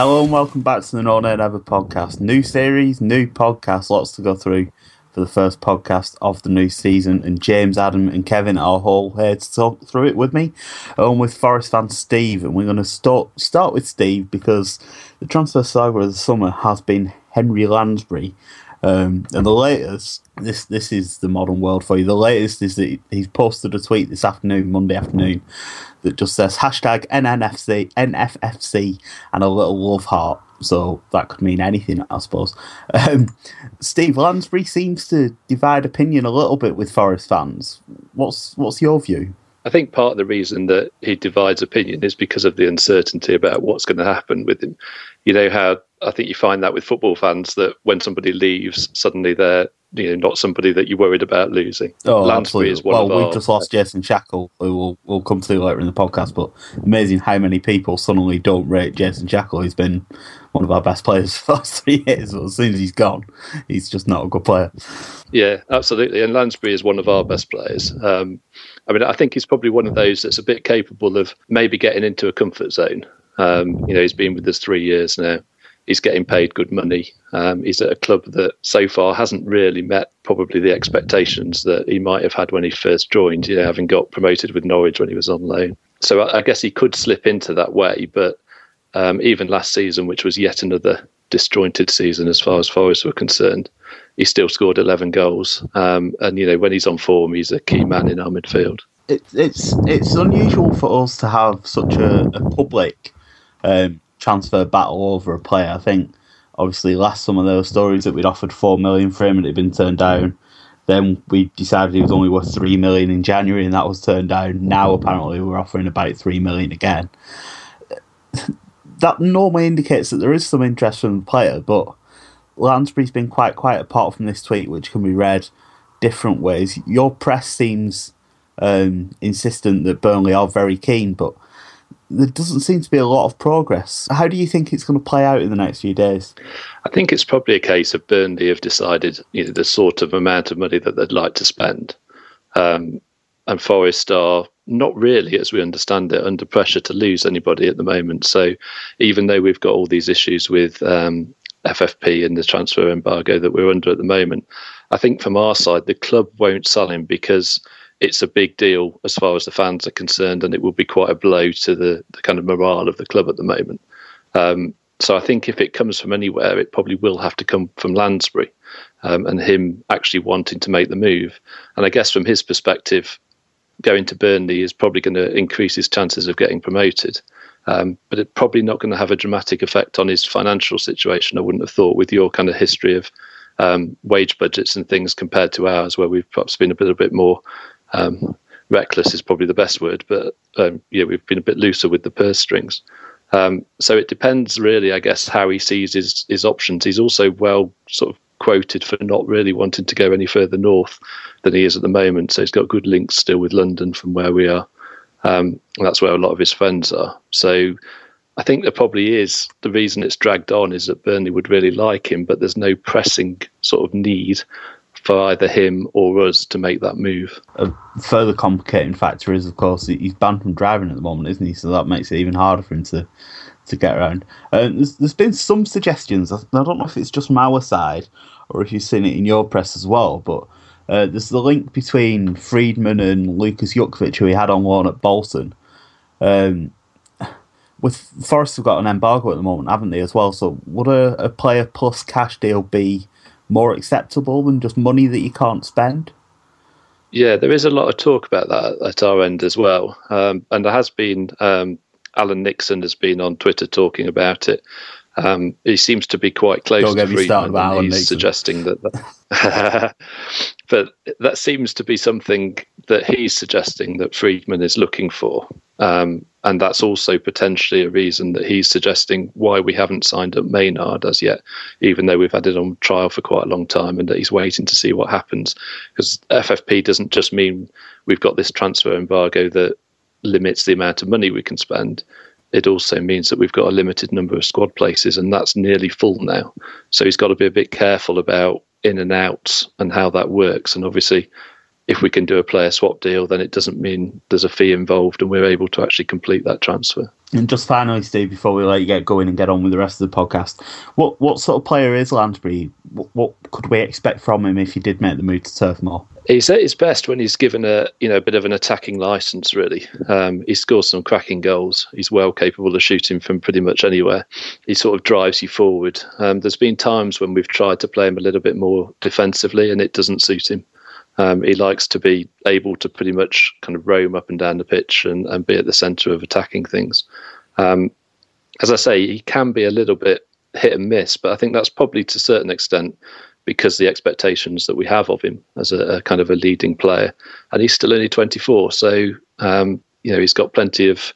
Hello and welcome back to the No Nay Never podcast. New series, new podcast, lots to go through for the first podcast of the new season. And James, Adam, and Kevin are all here to talk through it with me, along with Forest fan Steve. And we're going to start start with Steve because the transfer saga of the summer has been Henry Lansbury. Um, and the latest, this this is the modern world for you. The latest is that he's posted a tweet this afternoon, Monday afternoon, that just says hashtag NNFC, NFFC, and a little love heart. So that could mean anything, I suppose. Um, Steve Lansbury seems to divide opinion a little bit with Forest fans. What's what's your view? I think part of the reason that he divides opinion is because of the uncertainty about what's going to happen with him. You know how I think you find that with football fans that when somebody leaves, suddenly they're you know not somebody that you're worried about losing. Oh, Lansbury absolutely. is one of well, of we've our, just lost Jason Shackell, who we'll, we'll come to later in the podcast, but amazing how many people suddenly don't rate Jason Shackell. He's been one of our best players for the last three years, but as soon as he's gone, he's just not a good player. Yeah, absolutely. And Lansbury is one of our best players. Um, I mean, I think he's probably one of those that's a bit capable of maybe getting into a comfort zone. Um, you know, he's been with us three years now. He's getting paid good money. Um, he's at a club that so far hasn't really met probably the expectations that he might have had when he first joined, you know, having got promoted with Norwich when he was on loan. So I, I guess he could slip into that way. But um, even last season, which was yet another disjointed season as far as Forest were concerned, he still scored 11 goals. Um, and, you know, when he's on form, he's a key man in our midfield. It, it's it's unusual for us to have such a, a public um, transfer battle over a player. I think obviously last summer there were stories that we'd offered four million for him and it had been turned down. Then we decided he was only worth three million in January and that was turned down. Now apparently we're offering about three million again. That normally indicates that there is some interest from the player, but Lansbury's been quite quiet apart from this tweet, which can be read different ways. Your press seems um, insistent that Burnley are very keen, but there doesn't seem to be a lot of progress. How do you think it's going to play out in the next few days? I think it's probably a case of Burnley have decided you know, the sort of amount of money that they'd like to spend. Um, and Forest are not really, as we understand it, under pressure to lose anybody at the moment. So even though we've got all these issues with um, FFP and the transfer embargo that we're under at the moment, I think from our side, the club won't sell him because it's a big deal as far as the fans are concerned, and it will be quite a blow to the, the kind of morale of the club at the moment. Um, so I think if it comes from anywhere, it probably will have to come from Lansbury um, and him actually wanting to make the move. And I guess from his perspective, going to Burnley is probably going to increase his chances of getting promoted. Um, but it's probably not going to have a dramatic effect on his financial situation. I wouldn't have thought with your kind of history of um, wage budgets and things compared to ours, where we've perhaps been a little bit more um, reckless is probably the best word, but um, yeah, we've been a bit looser with the purse strings. Um, so it depends really, I guess, how he sees his his options. He's also well sort of quoted for not really wanting to go any further north than he is at the moment. So he's got good links still with London from where we are. Um, that's where a lot of his friends are. So I think there probably is the reason it's dragged on is that Burnley would really like him, but there's no pressing sort of need for either him or us to make that move. A further complicating factor is, of course, he's banned from driving at the moment, isn't he? So that makes it even harder for him to to get around. Uh, there's, there's been some suggestions. I don't know if it's just from our side or if you've seen it in your press as well, but uh, there's the link between Freedman and Lucas Jutkiewicz, who he had on loan at Bolton. Um, with Forest have got an embargo at the moment, haven't they, as well? So would a, a player plus cash deal be more acceptable than just money that you can't spend? Yeah, there is a lot of talk about that at our end as well, um, and there has been. Um, Alan Nixon has been on Twitter talking about it. Um, he seems to be quite close Don't to Freedman. He's Nixon. suggesting that, that but that seems to be something that he's suggesting that Freedman is looking for, um, and that's also potentially a reason that he's suggesting why we haven't signed up Maynard as yet, even though we've had it on trial for quite a long time, and that he's waiting to see what happens. Because FFP doesn't just mean we've got this transfer embargo that limits the amount of money we can spend it also means that we've got a limited number of squad places, and that's nearly full now. So he's got to be a bit careful about in and outs and how that works. And obviously, if we can do a player swap deal, then it doesn't mean there's a fee involved and we're able to actually complete that transfer. And just finally, Steve, before we let you get going and get on with the rest of the podcast, what what sort of player is Lansbury? What, what could we expect from him if he did make the move to Turf Moor? He's at his best when he's given a you know a bit of an attacking license. Really, um, he scores some cracking goals. He's well capable of shooting from pretty much anywhere. He sort of drives you forward. Um, there's been times when we've tried to play him a little bit more defensively, and it doesn't suit him. Um, he likes to be able to pretty much kind of roam up and down the pitch and, and be at the centre of attacking things. Um, as I say, he can be a little bit hit and miss, but I think that's probably to a certain extent because the expectations that we have of him as a, a kind of a leading player, and he's still only 24, so um, you know he's got plenty of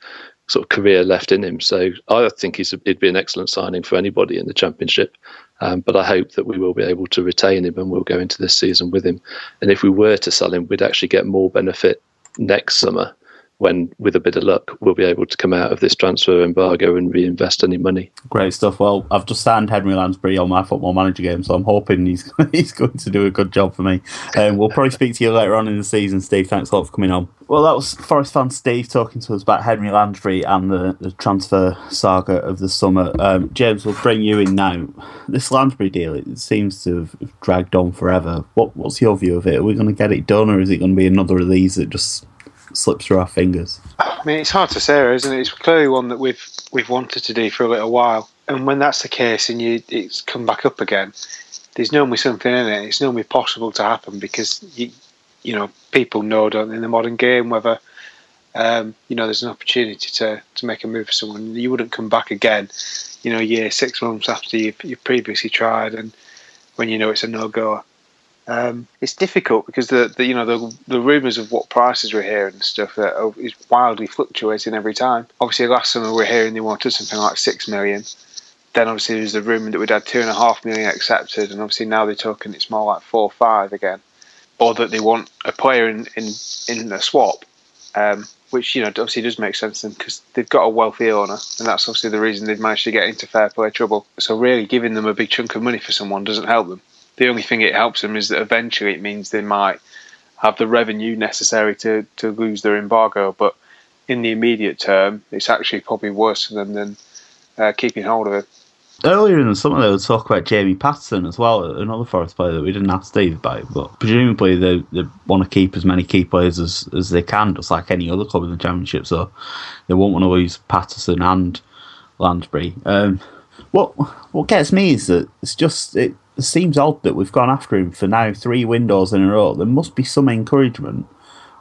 sort of career left in him. So I think he's a, he'd be an excellent signing for anybody in the championship. Um, but I hope that we will be able to retain him and we'll go into this season with him. And if we were to sell him, we'd actually get more benefit next summer when, with a bit of luck, we'll be able to come out of this transfer embargo and reinvest any money. Great stuff. Well, I've just signed Henry Lansbury on my football manager game, so I'm hoping he's he's going to do a good job for me. Um, we'll probably speak to you later on in the season, Steve. Thanks a lot for coming on. Well, that was Forest fan Steve talking to us about Henry Lansbury and the, the transfer saga of the summer. Um, James, we'll bring you in now. This Lansbury deal, it seems to have dragged on forever. What What's your view of it? Are we going to get it done, or is it going to be another of these that just slips through our fingers? I mean, it's hard to say, isn't it? It's clearly one that we've we've wanted to do for a little while, and when that's the case, and you it's come back up again, there's normally something in it. It's normally possible to happen because you you know people know don't in the modern game whether um, you know there's an opportunity to to make a move for someone. You wouldn't come back again, you know, year six months after you've, you've previously tried, and when you know it's a no go. Um, it's difficult because the, the you know the the rumours of what prices we're hearing and stuff is wildly fluctuating every time. Obviously, last summer we are hearing they wanted something like six million. Then obviously there's the rumour that we'd had two and a half million accepted, and obviously now they're talking it's more like four or five again, or that they want a player in in, in a swap, um, which you know obviously does make sense to them because they've got a wealthy owner, and that's obviously the reason they've managed to get into fair play trouble. So really, giving them a big chunk of money for someone doesn't help them the only thing it helps them is that eventually it means they might have the revenue necessary to, to lose their embargo. But in the immediate term, it's actually probably worse for them than uh, keeping hold of it. Earlier in the summer, they would talk about Jamie Paterson as well, another Forest player that we didn't ask Steve about. But presumably, they, they want to keep as many key players as, as they can, just like any other club in the Championship. So they won't want to lose Paterson and Lansbury. Um, what what gets me is that it's just it it seems odd that we've gone after him for now three windows in a row. There must be some encouragement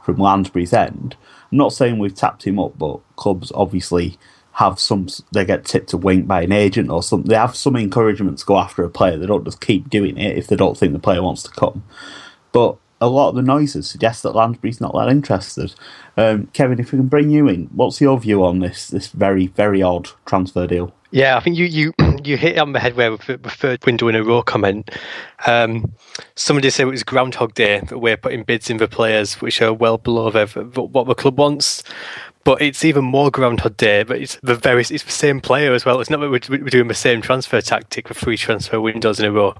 from Lansbury's end. I'm not saying we've tapped him up, but clubs obviously have some. They get tipped a wink by an agent or something. They have some encouragement to go after a player. They don't just keep doing it if they don't think the player wants to come. But a lot of the noises suggest that Lansbury's not that interested. Um, Kevin, if we can bring you in, what's your view on this this very very odd transfer deal? Yeah, I think you you you hit on the head where with the third window in a row comment. Um, somebody said it was Groundhog Day that we're putting bids in for players which are well below what the club wants. but it's even more Groundhog Day. But it's the very it's the same player as well. It's not that we're, doing the same transfer tactic for three transfer windows in a row.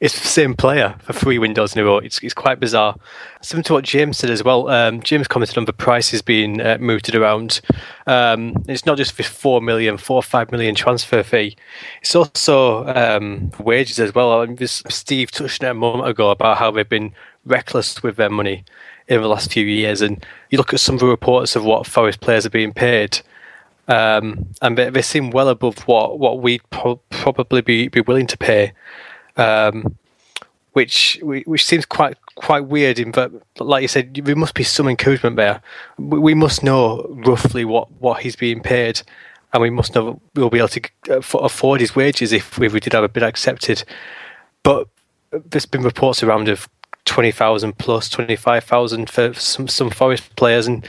It's the same player for three windows in a row. It's it's quite bizarre. Similar to what James said as well. Um, James commented on the prices being uh, moved around. Um, it's not just this four million, four or five million transfer fee. It's also um, wages as well. I mean, Steve touched on it a moment ago about how they've been reckless with their money in the last few years. And you look at some of the reports of what Forest players are being paid, um, and they, they, seem well above what what we'd pro- probably be, be willing to pay, um, which which seems quite quite weird. In like you said, there must be some encouragement there. We must know roughly what, what he's being paid, and we must know we'll be able to afford his wages if, if we did have a bid accepted. But there's been reports around of twenty thousand plus twenty five thousand for some some Forest players, and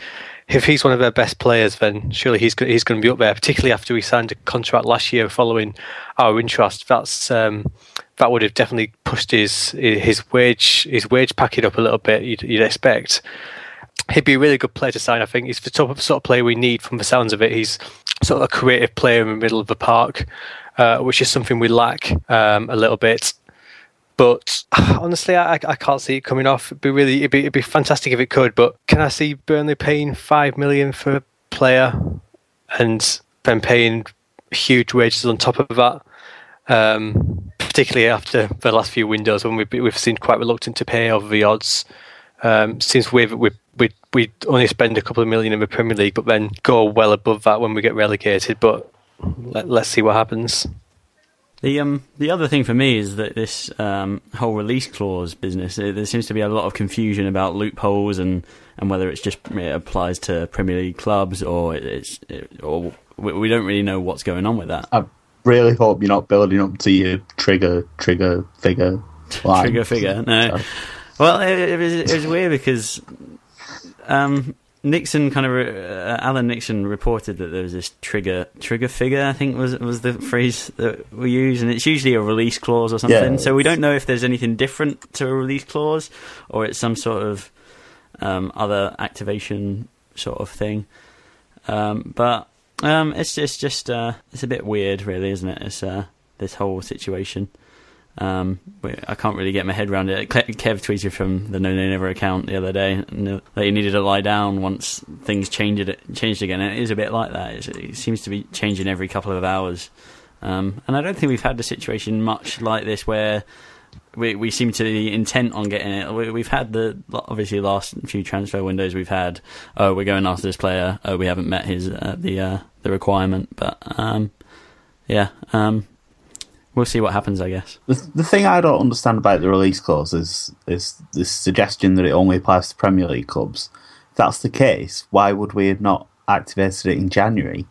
if he's one of their best players, then surely he's he's going to be up there. Particularly after we signed a contract last year following our interest, that's um, that would have definitely pushed his his wage his wage packet up a little bit. You'd, you'd expect he'd be a really good player to sign. I think he's the top of sort of player we need from the sounds of it. He's sort of a creative player in the middle of the park, uh, which is something we lack um, a little bit. But honestly, I, I can't see it coming off. It'd be really, it'd be, it'd be fantastic if it could. But can I see Burnley paying five million for a player and then paying huge wages on top of that? Um, particularly after the last few windows when we've, we've seen quite reluctant to pay over the odds. Um, since we've, we we we only spend a couple of million in the Premier League, but then go well above that when we get relegated. But let, let's see what happens. The um the other thing for me is that this um, whole release clause business there seems to be a lot of confusion about loopholes and, and whether it's just it applies to Premier League clubs or it's it, or we don't really know what's going on with that. I really hope you're not building up to your trigger trigger figure line. trigger figure. No. Sorry. Well, it, it, was, it was weird because um, Nixon kind of uh, Alan Nixon reported that there was this trigger trigger figure. I think was was the phrase that we use, and it's usually a release clause or something. Yeah. So we don't know if there's anything different to a release clause or it's some sort of um, other activation sort of thing. Um, but um, it's it's just uh, it's a bit weird, really, isn't it? It's uh, this whole situation. Um, I can't really get my head around it. Kev tweeted from the No Nay Never account the other day that he needed to lie down once things changed changed again. It is a bit like that. it seems to be changing every couple of hours. Um, and I don't think we've had a situation much like this where we we seem to be intent on getting it. We, have had the obviously last few transfer windows we've had. Oh, we're going after this player. Oh, we haven't met his uh, the uh, the requirement. But um, yeah, um, we'll see what happens, I guess. The, the thing I don't understand about the release clause is is this suggestion that it only applies to Premier League clubs. If that's the case, why would we have not activated it in January?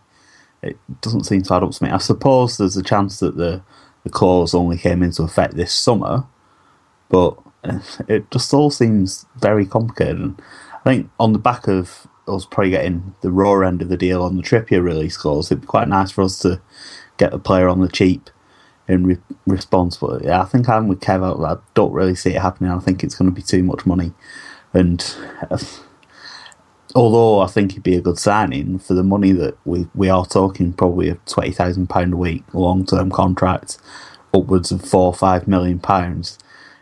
It doesn't seem to add up to me. I suppose there's a chance that the the clause only came into effect this summer, but it just all seems very complicated. And I think on the back of us probably getting the raw end of the deal on the Trippier release clause, it'd be quite nice for us to get a player on the cheap in re- response. But yeah, I think I'm with Kev. I don't really see it happening. I think it's going to be too much money, and uh, although I think it'd be a good signing for the money that we we are talking, probably a twenty thousand pound a week long term contract, upwards of four or five million pounds.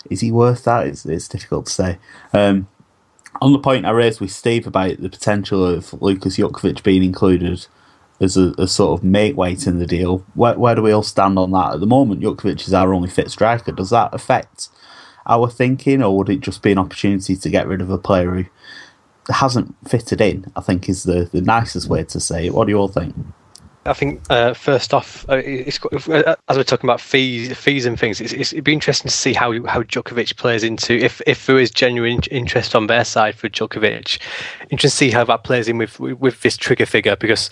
Is he worth that? It's, it's difficult to say. Um, on the point I raised with Steve about the potential of Lucas Jutkiewicz being included as a, a, sort of mate weight in the deal. Where, where do we all stand on that? At the moment, Jutkiewicz is our only fit striker. Does that affect our thinking, or would it just be an opportunity to get rid of a player who hasn't fitted in? I think is the, the nicest way to say it. What do you all think? I think uh, first off, uh, uh, as we're talking about fees, fees and things, it's, it's, it'd be interesting to see how how Jutkiewicz plays into if if there is genuine interest on their side for Jutkiewicz. Interesting to see how that plays in with with this trigger figure because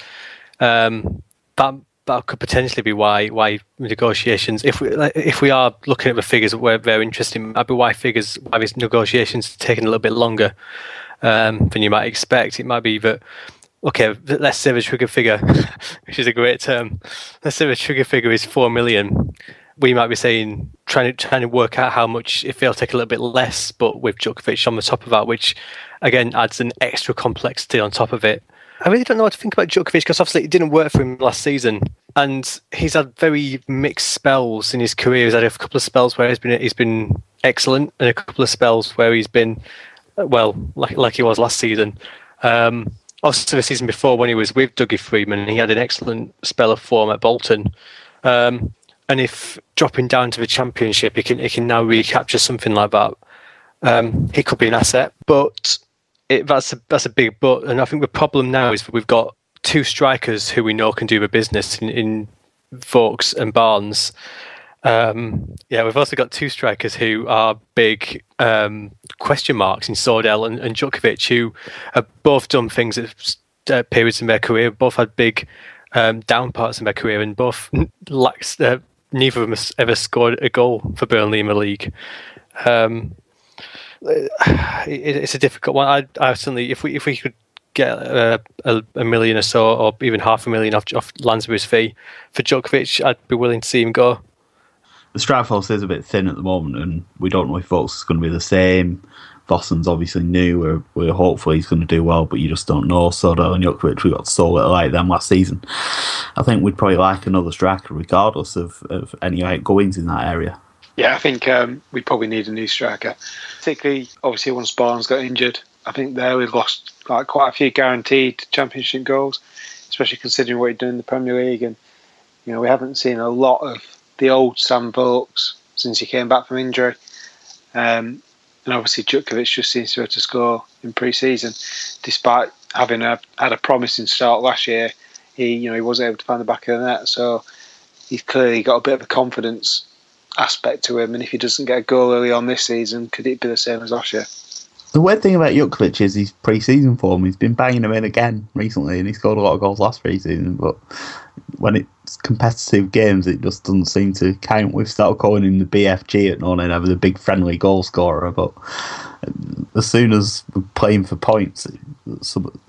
um, that that could potentially be why why negotiations if we if we are looking at the figures where they're interesting might be why figures why these negotiations taking a little bit longer um, than you might expect. It might be that okay let's say the trigger figure which is a great term let's say the trigger figure is 4 million. We might be saying trying to trying to work out how much if they'll take a little bit less but with Jutkiewicz on the top of that which again adds an extra complexity on top of it I really don't know what to think about Jutkiewicz because obviously it didn't work for him last season, and he's had very mixed spells in his career. He's had a couple of spells where he's been he's been excellent, and a couple of spells where he's been well, like like he was last season. Um, also, the season before when he was with Dougie Freedman, he had an excellent spell of form at Bolton. Um, and if dropping down to the championship, he can he can now recapture something like that. Um, he could be an asset, but it, that's a, that's a big but. And I think the problem now is that we've got two strikers who we know can do the business in, in and Barnes. Um, yeah, we've also got two strikers who are big um, question marks in Sordell and, and Jutkiewicz, who have both done things at uh, periods in their career, both had big um, down parts in their career, and both lacks, uh, neither of them has ever scored a goal for Burnley in the league. Um, it's a difficult one. I, I certainly, if we if we could get a, a, a, million or so, or even half a million off, off Lansbury's fee for Jutkiewicz, I'd be willing to see him go. The strike force is a bit thin at the moment, and we don't know if Vokes is going to be the same. Vossen's obviously new. We're, we're hopeful he's going to do well, but you just don't know. Sordell and Jutkiewicz, we got so little like them last season. I think we'd probably like another striker, regardless of, of any outgoings in that area. Yeah, I think um, we probably need a new striker. Particularly, obviously, once Barnes got injured, I think there we've lost like quite a few guaranteed championship goals, especially considering what he'd done in the Premier League. And you know, we haven't seen a lot of the old Sam Vokes since he came back from injury. Um, and obviously, Jutkiewicz just seems to have to score in pre-season, despite having a, had a promising start last year. He, you know, he wasn't able to find the back of the net, so he's clearly got a bit of a confidence aspect to him. And if he doesn't get a goal early on this season, could it be the same as last? The weird thing about Jutkiewicz is his pre-season form. He's been banging them in again recently, and he scored a lot of goals last pre-season. But when it's competitive games, it just doesn't seem to count. We've started calling him the BFG at non ever the big friendly goal scorer. But as soon as we're playing for points, it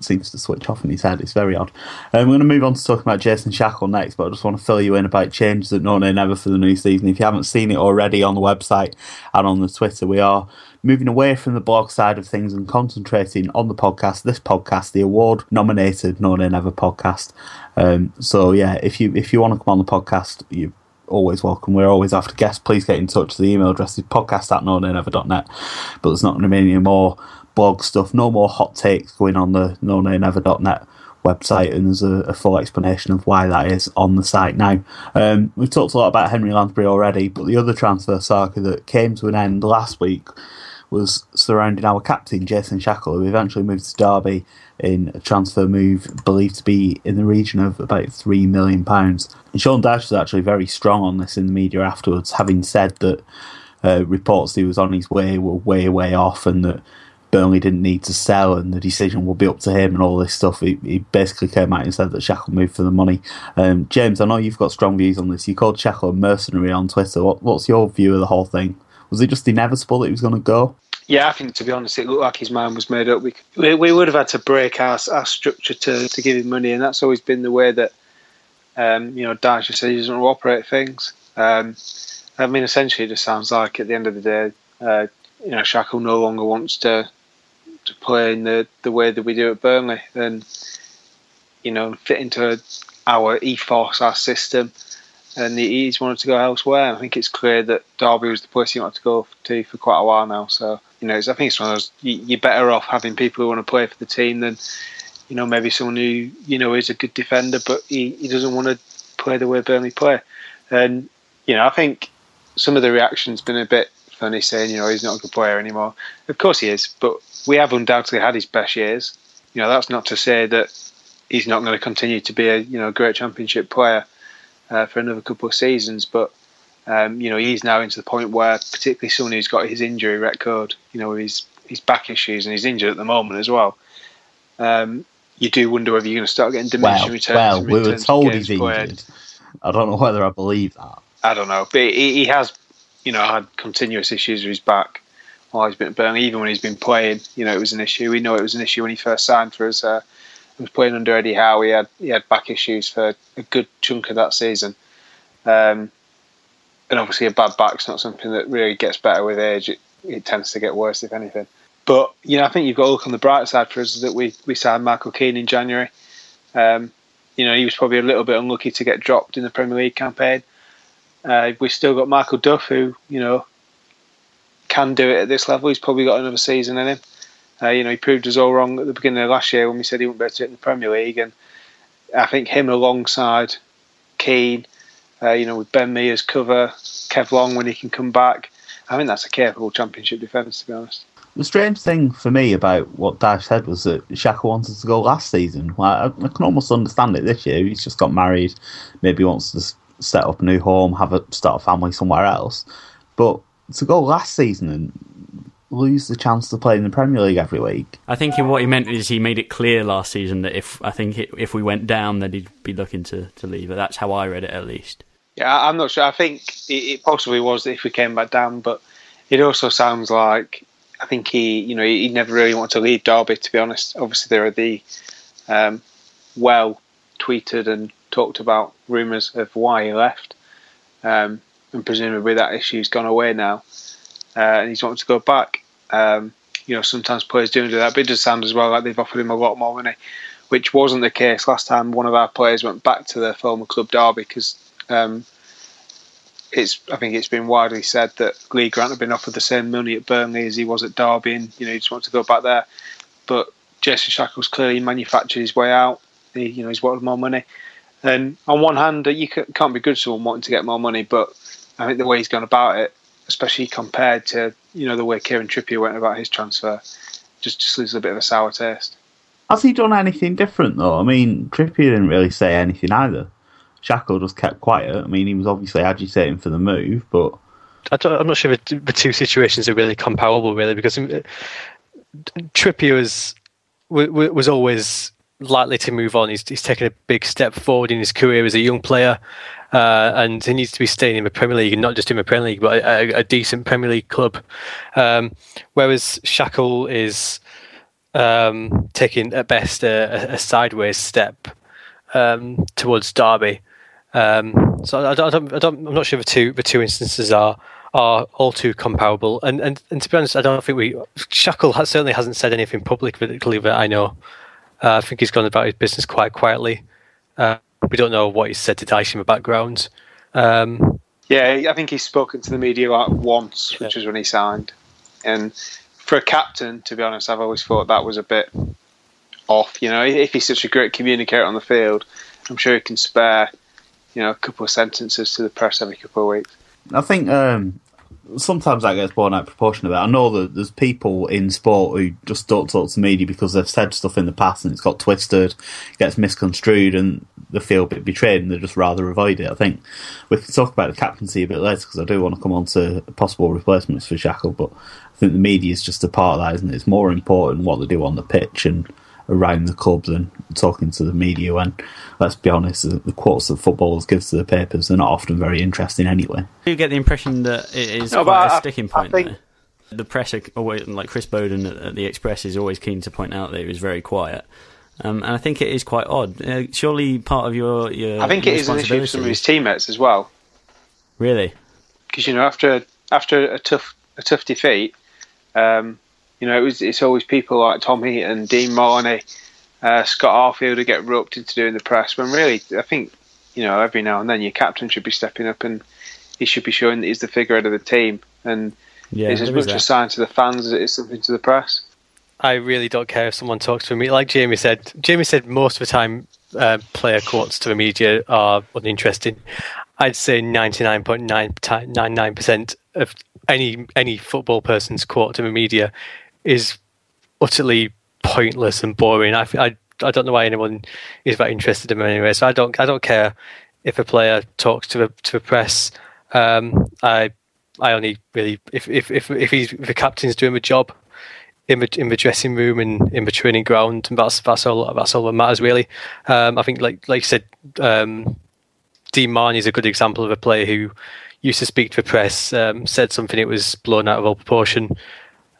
seems to switch off in his head. It's very odd. Um, I'm going to move on to talking about Jason Shackle next, but I just want to fill you in about changes at No Nay Never for the new season. If you haven't seen it already on the website and on the Twitter, we are moving away from the blog side of things and concentrating on the podcast. This podcast, the award nominated No Nay Never podcast. Um, so yeah, if you if you want to come on the podcast, you're always welcome. We're always after guests. Please get in touch. The email address is podcast at nonaynever.net. But there's not going to be any more blog stuff, no more hot takes going on the nonaynever.net website, and there's a, a, full explanation of why that is on the site now. Um, we've talked a lot about Henry Lansbury already, but the other transfer saga that came to an end last week was surrounding our captain, Jason Shackell, who eventually moved to Derby in a transfer move believed to be in the region of about £3 million. And Sean Dyche was actually very strong on this in the media afterwards, having said that uh, reports he was on his way were way, way off and that Burnley didn't need to sell and the decision will be up to him and all this stuff. He, he basically came out and said that Shackell moved for the money. Um, James, I know you've got strong views on this. You called Shackell a mercenary on Twitter. What, what's your view of the whole thing? Was it just inevitable that he was going to go? Yeah, I think to be honest, it looked like his mind was made up. We we, we would have had to break our, our structure to, to give him money, and that's always been the way that um, you know Dyche said he doesn't operate things. Um, I mean, essentially, it just sounds like at the end of the day, uh, you know, Shackell no longer wants to to play in the, the way that we do at Burnley, and you know, fit into our ethos, our system and he's wanted to go elsewhere. I think it's clear that Derby was the place he wanted to go to for quite a while now. So you know, I think it's one of those. You're better off having people who want to play for the team than you know maybe someone who you know is a good defender, but he, he doesn't want to play the way Burnley play. And you know, I think some of the reactions been a bit funny, saying you know he's not a good player anymore. Of course he is, but we have undoubtedly had his best years. You know, that's not to say that he's not going to continue to be a you know great championship player uh, for another couple of seasons. But um, you know, he's now into the point where, particularly someone who's got his injury record, you know, his his back issues and he's injured at the moment as well. Um, you do wonder whether you're going to start getting diminishing well, returns. Well, we were told he's injured. I don't know whether I believe that. I don't know, but he, he has, you know, had continuous issues with his back while he's been at Burnley. Even when he's been playing, you know, it was an issue. We know it was an issue when he first signed for us. Uh, was playing under Eddie Howe. He had he had back issues for a good chunk of that season, um, and obviously a bad back's not something that really gets better with age. It, it tends to get worse if anything. but you know, I think you've got to look on the bright side for us that we we signed Michael Keane in January. Um, you know, he was probably a little bit unlucky to get dropped in the Premier League campaign. Uh, we've still got Michael Duff, who you know can do it at this level. He's probably got another season in him. Uh, you know, he proved us all wrong at the beginning of last year when we said he wouldn't be able to do it in the Premier League, and I think him alongside Keane, uh, you know, with Ben Mee's cover, Kev Long when he can come back, I think that's a capable Championship defence, to be honest. The strange thing for me about what Dyche said was that Shackell wanted to go last season. Like, I, I, can almost understand it this year. He's just got married, maybe wants to set up a new home, have a start a family somewhere else. But to go last season and lose the chance to play in the Premier League every week. I think what he meant is he made it clear last season that if I think if we went down, then he'd be looking to, to leave. That's how I read it, at least. Yeah, I'm not sure. I think it, it possibly was if we came back down, but it also sounds like I think he, you know, he never really wanted to leave Derby. To be honest, obviously there are the um, well tweeted and talked about rumours of why he left, um, and presumably that issue's gone away now, uh, and he's wanted to go back. Um, you know, sometimes players do do that, but it does sound as well like they've offered him a lot more money, which wasn't the case last time. One of our players went back to their former club Derby because um, it's I think it's been widely said that Lee Grant had been offered the same money at Burnley as he was at Derby, and you know he just wants to go back there. But Jason Shackell's clearly manufactured his way out. He, you know, he's wanted more money. And on one hand, you can't be good to someone wanting to get more money, but I think the way he's gone about it, especially compared to you know the way Kieran Trippier went about his transfer, just just leaves a bit of a sour taste. Has he done anything different though? I mean, Trippier didn't really say anything either. Shackell just kept quiet. I mean, he was obviously agitating for the move, but I am not sure the, the two situations are really comparable, really, because Trippier was was always likely to move on. He's, he's taken a big step forward in his career as a young player, uh, and he needs to be staying in the Premier League, and not just in the Premier League, but a, a decent Premier League club. Um, whereas Shackell is um, taking at best a, a sideways step um, towards Derby. Um, so I, I, don't, I don't, I'm not sure the two the two instances are are all too comparable. And and, and to be honest, I don't think we Shackell certainly hasn't said anything publicly that I know. Uh, I think he's gone about his business quite quietly. Uh, we don't know what he said to Dyche in the background. Um, yeah, I think he's spoken to the media like once, which was when he signed. And for a captain, to be honest, I've always thought that was a bit off. You know, if he's such a great communicator on the field, I'm sure he can spare you know, a couple of sentences to the press every couple of weeks. I think um, sometimes that gets borne out of proportion a bit. I know that there's people in sport who just don't talk to media because they've said stuff in the past and it's got twisted, gets misconstrued, and they feel a bit betrayed and they just rather avoid it. I think we can talk about the captaincy a bit later because I do want to come on to possible replacements for Shackell, but I think the media is just a part of that, isn't it? It's more important what they do on the pitch and around the club than talking to the media when, let's be honest, the, the quotes that footballers give to the papers are not often very interesting anyway. You get the impression that it is no, quite a I, sticking point think... there. The press, always, like Chris Boden at the Express, is always keen to point out that he was very quiet. Um, and I think it is quite odd. Uh, surely part of your, your I think it is an issue for some of his teammates as well. Really? Because you know, after after a tough a tough defeat, um, you know, it was it's always people like Tommy and Dean Marney, uh, Scott Arfield who get roped into doing the press. When really, I think you know every now and then your captain should be stepping up and he should be showing that he's the figurehead of the team, and yeah, it's as much a sign to the fans as it is something to the press. I really don't care if someone talks to me. Like Jamie said, Jamie said most of the time uh, player quotes to the media are uninteresting. I'd say 99.999% of any any football person's quote to the media is utterly pointless and boring. I, I, I don't know why anyone is that interested in him anyway. So I don't I don't care if a player talks to the to the press. Um, I I only really if if if if, he's, if the captain's doing the job in the in the dressing room and in the training ground, and that's that's all that's all that matters really. Um, I think like like you said, um, Dean Marney is a good example of a player who used to speak to the press, um, said something it was blown out of all proportion,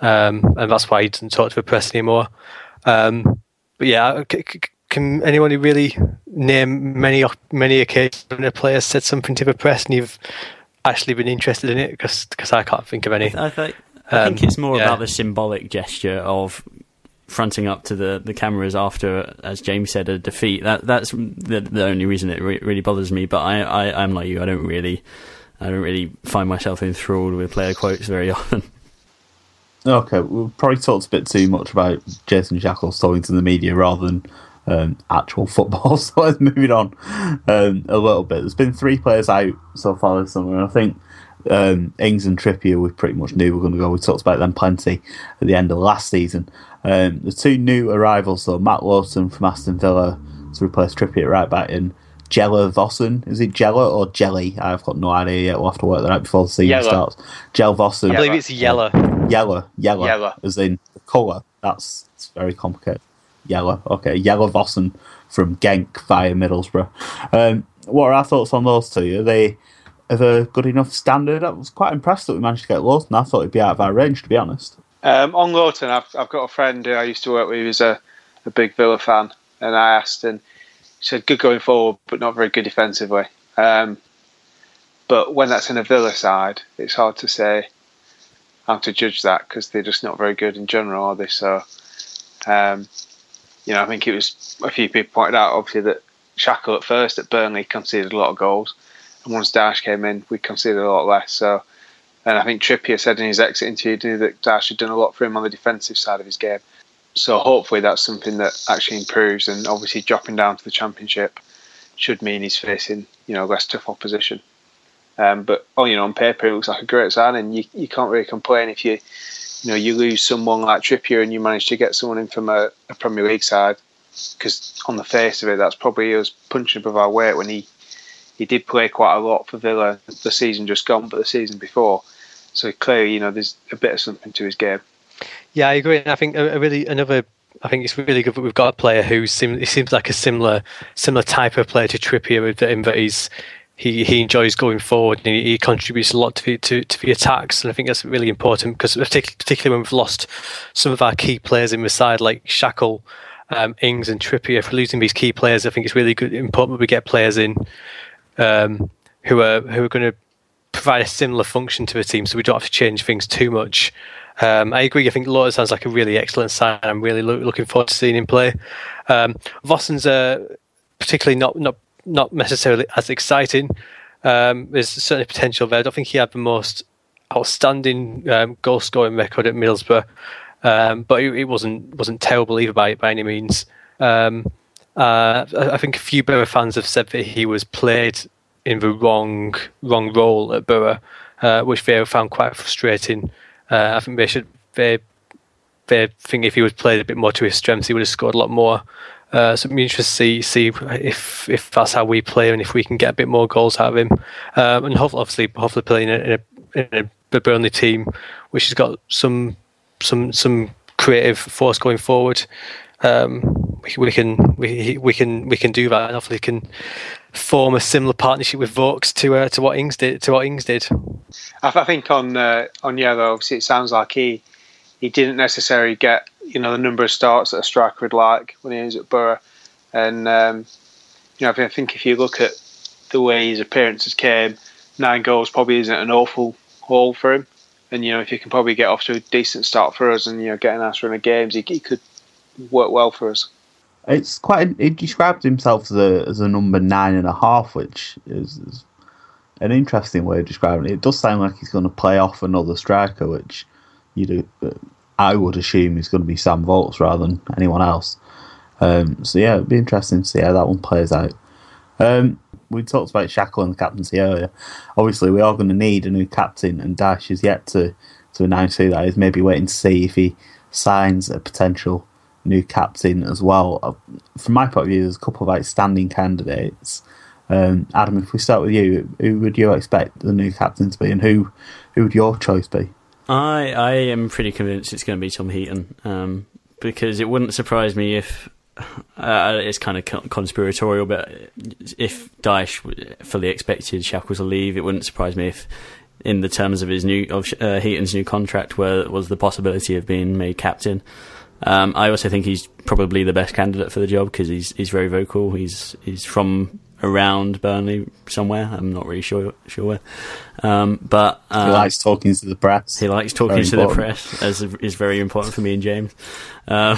um, and that's why he doesn't talk to the press anymore. Um, but yeah, can anyone really name many many occasions when a player said something to the press and you've actually been interested in it? Because because I can't think of any. I, th- I think Um, it's more yeah. about the symbolic gesture of fronting up to the, the cameras after, as James said, a defeat. That that's the the only reason it re- really bothers me. But I, I I'm like you. I don't really I don't really find myself enthralled with player quotes very often. Okay, we've probably talked a bit too much about Jason Shackell's talking to the media rather than um, actual football. So let's move on um, a little bit. There's been three players out so far this summer, I think um, Ings and Trippier we pretty much knew we were going to go. We talked about them plenty at the end of last season. Um, the two new arrivals, though, Matt Lowton from Aston Villa to replace Trippier right back in Jella Vossen. Is it Jella or Jelly? I've got no idea yet. We'll have to work that out before the season Yellow. starts. Jell Vossen. I believe it's yellow. Yellow, yellow, Yellow. as in the colour. That's it's very complicated. Yellow, okay. Yellow Vossen from Genk via Middlesbrough. Um, what are our thoughts on those two? Are they of a good enough standard? I was quite impressed that we managed to get Lowton. I thought he'd be out of our range, to be honest. Um, on Lowton, I've, I've got a friend who I used to work with who's a, a big Villa fan, and I asked, and said good going forward, but not very good defensively. Um, but when that's in a Villa side, it's hard to say how to judge that because they're just not very good in general, are they? So, um, you know, I think it was a few people pointed out obviously that Shackell at first at Burnley conceded a lot of goals, and once Dyche came in, we conceded a lot less. So. And I think Trippier said in his exit interview that Dyche had done a lot for him on the defensive side of his game. So hopefully that's something that actually improves. And obviously dropping down to the Championship should mean he's facing you know less tough opposition. Um, but oh, you know, on paper it looks like a great signing. You you can't really complain if you you know you lose someone like Trippier and you manage to get someone in from a, a Premier League side. Because on the face of it, that's probably us punching above our weight when he he did play quite a lot for Villa the season just gone, but the season before. So clearly, you know, there's a bit of something to his game. Yeah, I agree. And I think a, really another. I think it's really good that we've got a player who seems seems like a similar similar type of player to Trippier, with in that he's he, he enjoys going forward and he, he contributes a lot to the, to, to the attacks. And I think that's really important because particularly, particularly when we've lost some of our key players in the side like Shackell, um, Ings, and Trippier. For losing these key players, I think it's really good important that we get players in um, who are who are going to provide a similar function to the team, so we don't have to change things too much. Um, I agree. I think Lowton sounds like a really excellent sign. I'm really loo- looking forward to seeing him play. Um, Vossen's uh, particularly not not not necessarily as exciting. Um, there's certainly potential there. I don't think he had the most outstanding um, goal scoring record at Middlesbrough, um, but it, it wasn't wasn't terrible either by by any means. Um, uh, I I think a few Borough fans have said that he was played in the wrong wrong role at Borough, uh, which they found quite frustrating. Uh, I think they should they they think if he was played a bit more to his strengths, he would have scored a lot more. Uh, so it'd be interesting to see see if if that's how we play and if we can get a bit more goals out of him. Um, and hopefully, obviously, hopefully playing in a, in a, Burnley team which has got some some some creative force going forward. Um, we, we can we we can we can do that and hopefully can form a similar partnership with Vokes to uh, to what Ings did to what Ings did. I, I think on uh, on Yellow, obviously, it sounds like he he didn't necessarily get you know the number of starts that a striker would like when he was at Borough, and um, you know I think if you look at the way his appearances came, nine goals probably isn't an awful haul for him, and you know if you can probably get off to a decent start for us and you know get a nice games, he, he could work well for us. It's quite. He described himself as a as a number nine and a half, which is, is an interesting way of describing it. It does sound like he's going to play off another striker, which you do. I would assume is going to be Sam Vokes rather than anyone else. Um, so yeah, it'd be interesting to see how that one plays out. Um, we talked about Shackell and the captaincy earlier. Obviously, we are going to need a new captain, and Dyche is yet to to announce who that is. Maybe waiting to see if he signs a potential new captain as well. Uh, From my point of view, there's a couple of outstanding candidates. Um, Adam, if we start with you, who would you expect the new captain to be, and who who would your choice be? I I am pretty convinced it's going to be Tom Heaton um, because it wouldn't surprise me if uh, it's kind of conspiratorial, but if Dyche fully expected Shackles to leave, it wouldn't surprise me if, in the terms of his new of uh, Heaton's new contract, where was the possibility of being made captain. Um, I also think he's probably the best candidate for the job because he's he's very vocal. He's he's from around Burnley somewhere. I'm not really sure sure where. Um, but uh, he likes talking to the press. He likes talking very to important. the press, as is very important for me and James. Uh,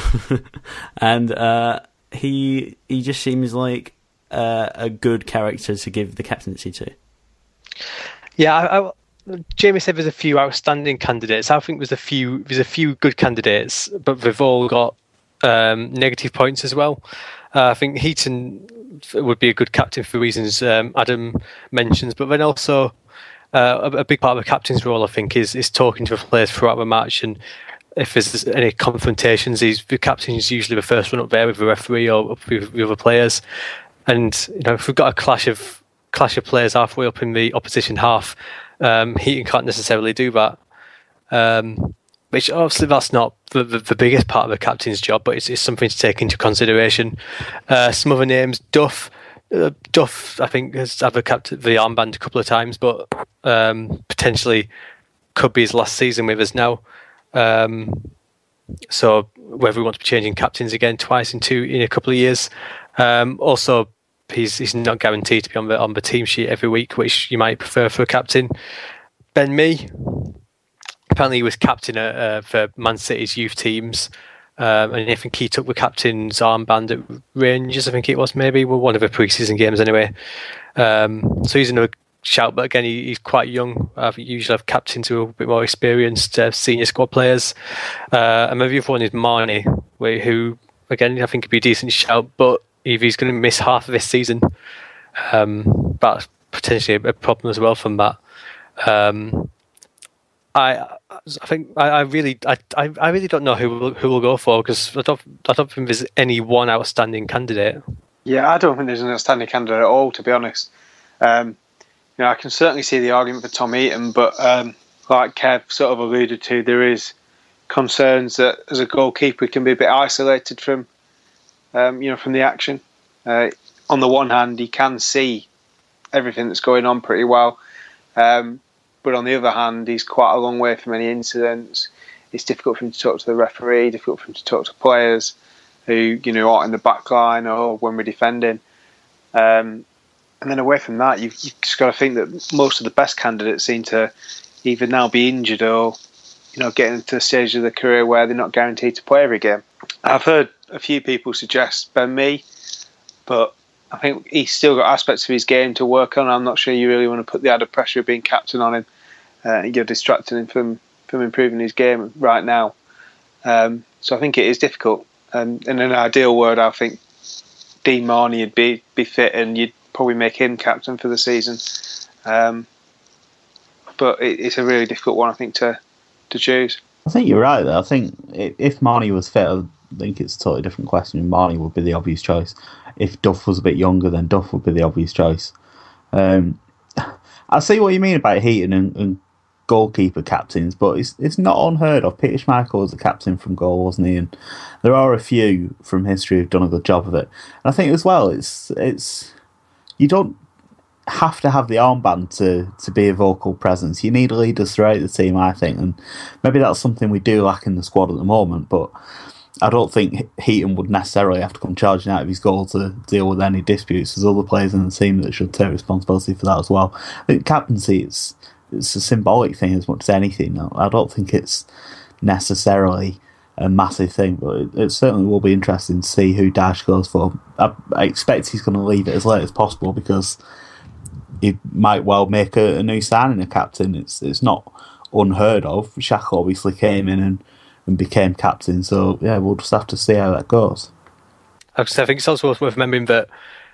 and uh, he he just seems like uh, a good character to give the captaincy to. Yeah, I, I, Jamie said there's a few outstanding candidates. I think there's a few there's a few good candidates, but they've all got um, negative points as well. Uh, I think Heaton would be a good captain for reasons um, Adam mentions, but then also uh, a, a, big part of the captain's role, I think, is is talking to the players throughout the match and. If there's any confrontations, he's, the captain is usually the first one up there with the referee or with the other players. And you know, if we've got a clash of clash of players halfway up in the opposition half, um, Heaton can't necessarily do that. Um, which obviously that's not the, the, the, biggest part of the captain's job, but it's, it's something to take into consideration. Uh, some other names, Duff. Uh, Duff, I think, has had the, captain, the armband a couple of times, but um, potentially could be his last season with us now. Um, so whether we want to be changing captains again twice in two in a couple of years. Um, also, he's he's not guaranteed to be on the on the team sheet every week, which you might prefer for a captain. Ben Mee, apparently he was captain at, uh, for Man City's youth teams. Um, and I think he took the captain's armband at Rangers, I think it was maybe, well, one of the preseason games anyway. Um, so he's another shout, but again, he, he's quite young. I usually have captains who are a bit more experienced uh, senior squad players. Uh, and maybe the other one is Marney, who, again, I think could be a decent shout, but he's going to miss half of this season, um, that's potentially a problem as well from that. Um, I I think I, I really I, I really don't know who will, who will go for because I don't I don't think there's any one outstanding candidate. Yeah, I don't think there's an outstanding candidate at all, to be honest. Um, you know, I can certainly see the argument for Tom Heaton, but um, like Kev sort of alluded to, there is concerns that as a goalkeeper he can be a bit isolated from um, you know, from the action. Uh, on the one hand, he can see everything that's going on pretty well, um, but on the other hand, he's quite a long way from any incidents. It's difficult for him to talk to the referee, difficult for him to talk to players who you know are in the back line or when we're defending. Um, and then away from that, you've, you've just got to think that most of the best candidates seem to either now be injured or you know getting to a stage of their career where they're not guaranteed to play every game. I've heard a few people suggest Ben Mee, but I think he's still got aspects of his game to work on. I'm not sure you really want to put the added pressure of being captain on him. Uh, you're distracting him from, from improving his game right now. Um, so I think it is difficult. And in an ideal world, I think Dean Marney would be, be fit and you'd probably make him captain for the season. Um, but it, it's a really difficult one, I think, to, to choose. I think you're right, though. I think if Marney was fit, I think it's a totally different question. Marney would be the obvious choice. If Duff was a bit younger, then Duff would be the obvious choice. Um, I see what you mean about Heaton and, and, goalkeeper captains, but it's it's not unheard of. Peter Schmeichel was the captain from goal, wasn't he? And there are a few from history who've done a good job of it. And I think as well, it's it's you don't have to have the armband to, to be a vocal presence. You need leaders throughout the team, I think, and maybe that's something we do lack in the squad at the moment. But I don't think Heaton would necessarily have to come charging out of his goal to deal with any disputes. There's other players in the team that should take responsibility for that as well. Captaincy it's it's a symbolic thing as much as anything. I don't think it's necessarily a massive thing, but it, it certainly will be interesting to see who Dyche goes for. I, I expect he's going to leave it as late as possible because he might well make a, a new signing, a captain. It's it's not unheard of. Shaq obviously came in and and became captain. So yeah, we'll just have to see how that goes. I think it's also worth remembering that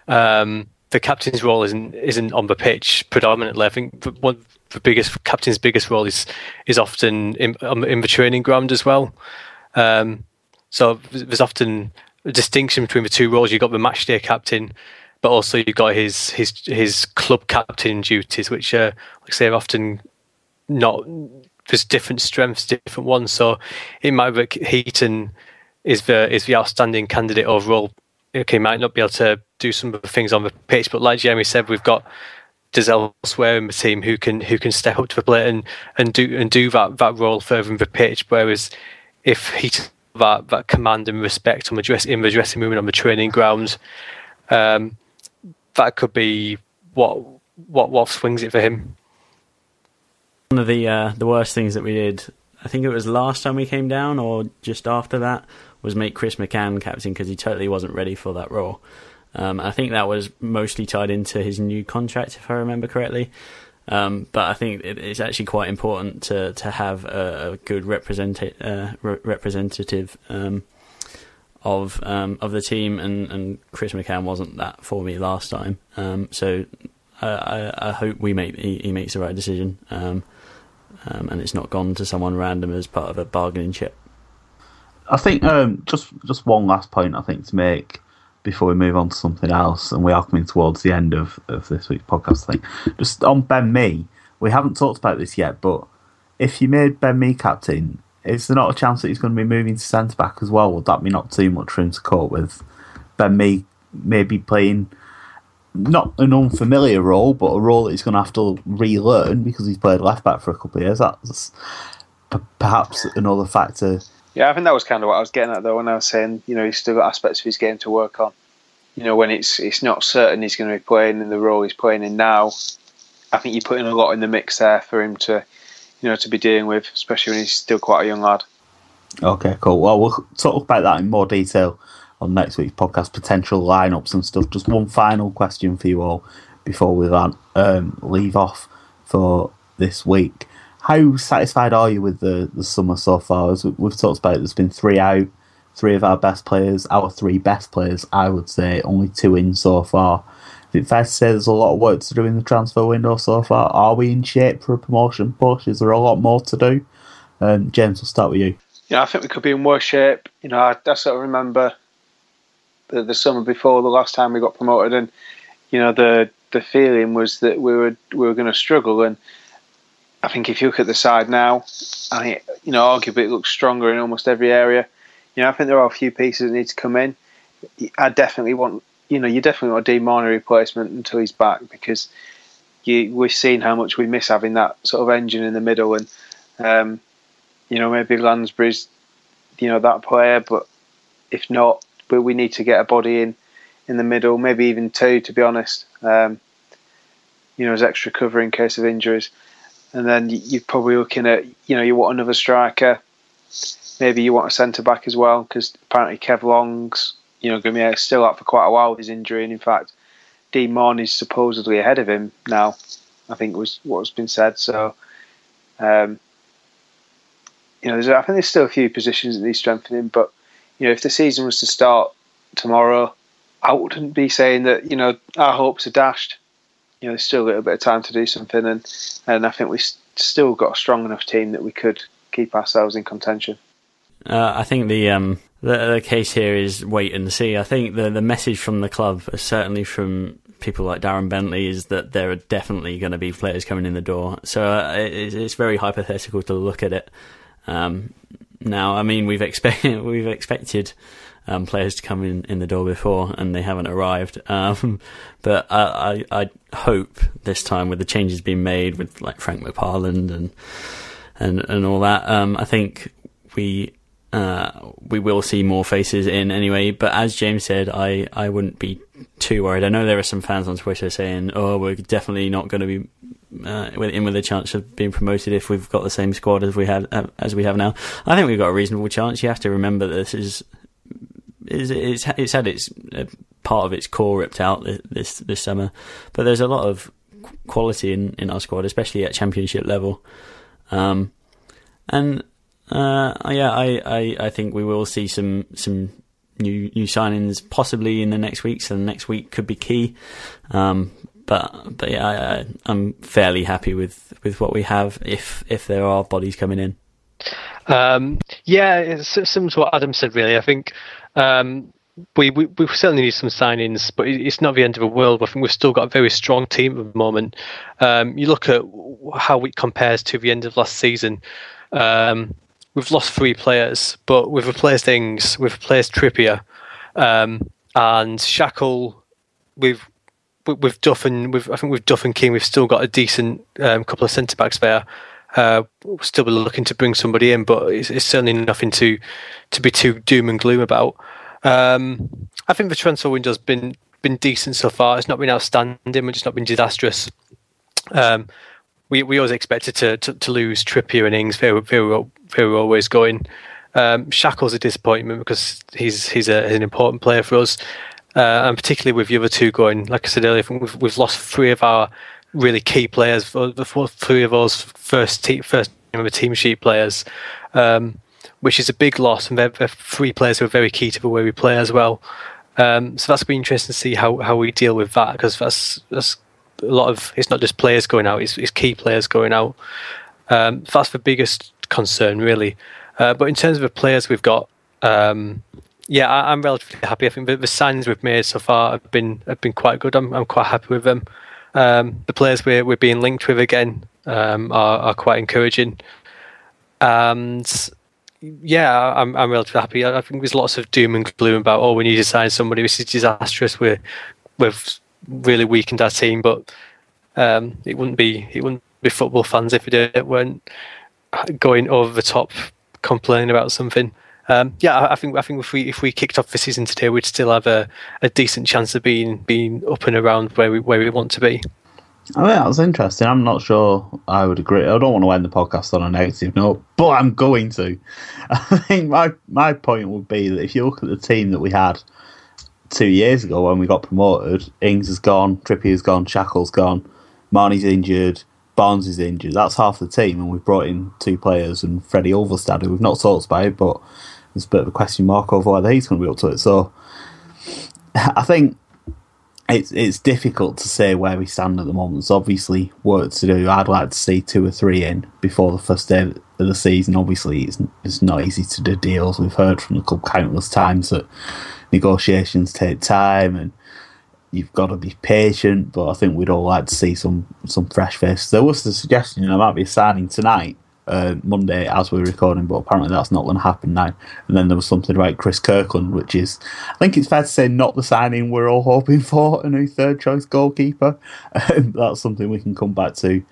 um, the captain's role isn't isn't on the pitch predominantly. I think one the biggest captain's biggest role is is often in, um, in the training ground as well. Um, so there's often a distinction between the two roles. You've got the matchday captain, but also you've got his his his club captain duties, which are like I say are often not there's different strengths, different ones. So in my book, Heaton is the is the outstanding candidate overall. Okay, might not be able to do some of the things on the pitch, but like Jeremy said, we've got there's elsewhere in the team who can who can step up to the plate and, and do and do that that role further in the pitch. Whereas if he that that command and respect on the dress in the dressing room and on the training grounds, um, that could be what what what swings it for him. One of the uh, the worst things that we did, I think it was last time we came down, or just after that, was make Chris McCann captain because he totally wasn't ready for that role. Um, I think that was mostly tied into his new contract, if I remember correctly. Um, but I think it, it's actually quite important to to have a, a good uh, re- representative um, of um, of the team, and, and Chris McCann wasn't that for me last time. Um, so I, I, I, hope we make he, he, makes the right decision, um, um, and it's not gone to someone random as part of a bargaining chip. I think just just one last point I think to make before we move on to something else, and we are coming towards the end of, of this week's podcast thing. Just on Ben Mee, we haven't talked about this yet, but if you made Ben Mee captain, is there not a chance that he's going to be moving to centre back as well? Would that be not too much for him to cope with? Ben Mee maybe playing not an unfamiliar role, but a role that he's going to have to relearn because he's played left back for a couple of years. That's perhaps another factor yeah, I think that was kind of what I was getting at though when I was saying, you know, he's still got aspects of his game to work on. You know, when it's it's not certain he's going to be playing in the role he's playing in now, I think you're putting a lot in the mix there for him to, you know, to be dealing with, especially when he's still quite a young lad. Okay, cool. Well, we'll talk about that in more detail on next week's podcast, potential lineups and stuff. Just one final question for you all before we um, leave off for this week how satisfied are you with the, the summer so far? As we've talked about, there's been three out, three of our best players, our three best players, I would say, only two in so far. Is it fair to say there's a lot of work to do in the transfer window so far? Are we in shape for a promotion push? Is there a lot more to do? Um, James, we'll start with you. Yeah, I think we could be in worse shape. You know, I, I sort of remember the, the summer before the last time we got promoted, and you know the the feeling was that we were we were going to struggle, and I think if you look at the side now, I think you know arguably it looks stronger in almost every area. You know, I think there are a few pieces that need to come in. I definitely want you know you definitely want a Dean Marney replacement until he's back because you, we've seen how much we miss having that sort of engine in the middle and um, you know maybe Lansbury's you know that player, but if not, we need to get a body in in the middle, maybe even two to be honest. Um, you know, as extra cover in case of injuries and then you're probably looking at you know you want another striker, maybe you want a centre back as well because apparently Kev Long's you know going to be still out for quite a while with his injury, and in fact, Dean Marney is supposedly ahead of him now. I think was what's been said. So, um, you know, I think there's still a few positions that need strengthening, but you know, if the season was to start tomorrow, I wouldn't be saying that you know our hopes are dashed you know, there's still a little bit of time to do something, and and I think we've still got a strong enough team that we could keep ourselves in contention. Uh, I think the, um, the, the case here is wait and see. I think the the message from the club, certainly from people like Darren Bentley, is that there are definitely going to be players coming in the door. So uh, it, it's very hypothetical to look at it. Um, now, I mean, we've expected we've expected um, players to come in, in the door before, and they haven't arrived. Um, but I, I, I hope this time, with the changes being made with like Frank McParland and and and all that, um, I think we uh, we will see more faces in anyway. But as James said, I, I wouldn't be too worried. I know there are some fans on Twitter saying, "Oh, we're definitely not going to be uh, in with a chance of being promoted if we've got the same squad as we have uh, as we have now." I think we've got a reasonable chance. You have to remember this is it's, it's, it's had its uh, part of its core ripped out this this summer, but there's a lot of quality in, in our squad, especially at championship level. Um, and uh, yeah, I, I, I think we will see some some new new signings possibly in the next week. So the next week could be key. Um, but but yeah, I, I'm fairly happy with, with what we have. If if there are bodies coming in. Um, yeah, it's similar to what Adam said. Really, I think um, we, we, we certainly need some signings, but it's not the end of the world. I think we've still got a very strong team at the moment. Um, you look at how it compares to the end of last season. Um, we've lost three players, but we've replaced Ings, we've replaced Trippier, um, and Shackell. We've with Duff and with I think with Duff and King, we've still got a decent um, couple of centre backs there. Uh, we'll still looking to bring somebody in, but it's, it's, certainly nothing to to be too doom and gloom about. Um, I think the transfer window's been been decent so far. It's not been outstanding, but it's not been disastrous. Um, we we always expected to to, to lose Trippier and Ings. They were, they were, they were always going. Um, Shackell's a disappointment because he's he's, a, he's an important player for us, uh, and particularly with the other two going. Like I said earlier, we've we've lost three of our really key players. Three of those first team first team team sheet players, um, which is a big loss, and they're, they're, three players who are very key to the way we play as well. Um, so that's been interesting to see how, how we deal with that because that's that's a lot of it's not just players going out; it's, it's key players going out. Um, that's the biggest concern, really. Uh, but in terms of the players we've got, um, yeah, I, am relatively happy. I think the, the signings we've made so far have been have been quite good. I'm I'm quite happy with them. Um, the players we're we're being linked with again um, are are quite encouraging, and yeah, I'm I'm relatively happy. I, I think there's lots of doom and gloom about oh we need to sign somebody. This is disastrous. We're we've really weakened our team, but um, it wouldn't be it wouldn't be football fans if it weren't going over the top complaining about something. Um, yeah, I think I think if we if we kicked off the season today, we'd still have a, a decent chance of being being up and around where we where we want to be. Mean, that was interesting. I'm not sure I would agree. I don't want to end the podcast on a negative note, but I'm going to. I think my my point would be that if you look at the team that we had two years ago when we got promoted, Ings is gone, Trippier's gone, Shackell's gone, Marney's injured, Barnes is injured. That's half the team, and we've brought in two players and Freddie Ulvestad, who we've not talked about, but there's a bit of a question mark over whether he's going to be up to it. So I think it's it's difficult to say where we stand at the moment. There's obviously work to do. I'd like to see two or three in before the first day of the season. Obviously, it's it's not easy to do deals. We've heard from the club countless times that negotiations take time and you've got to be patient. But I think we'd all like to see some some fresh faces. There was the suggestion there might be a signing tonight uh, Monday as we're recording, but apparently that's not going to happen now. And then there was something about Chris Kirkland, which is, I think it's fair to say, not the signing we're all hoping for a new third choice goalkeeper. Um, that's something we can come back to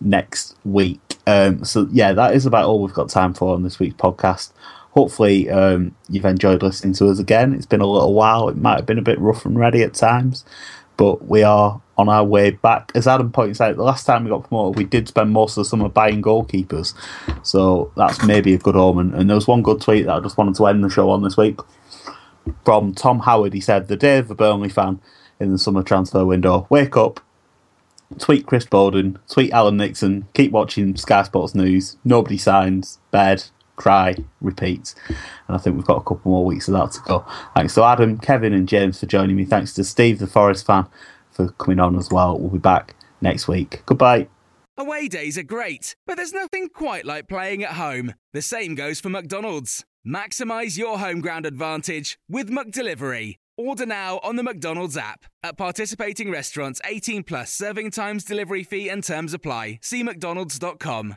next week. Um, so, yeah, that is about all we've got time for on this week's podcast. Hopefully, um, you've enjoyed listening to us again. It's been a little while. It might have been a bit rough and ready at times, but we are on our way back. As Adam points out, the last time we got promoted, we did spend most of the summer buying goalkeepers. So that's maybe a good omen. And there was one good tweet that I just wanted to end the show on this week from Tom Howard. He said, The day of a Burnley fan in the summer transfer window. Wake up, tweet Chris Boden, tweet Alan Nixon, keep watching Sky Sports News. Nobody signs, bed, cry, repeat. And I think we've got a couple more weeks of that to go. Thanks to Adam, Kevin, and James for joining me. Thanks to Steve, the Forest fan for coming on as well. We'll be back next week. Goodbye. Away days are great, but there's nothing quite like playing at home. The same goes for McDonald's. Maximize your home ground advantage with McDelivery. Order now on the McDonald's app. At participating restaurants, 18 plus serving times, delivery fee, and terms apply. See McDonald's.com.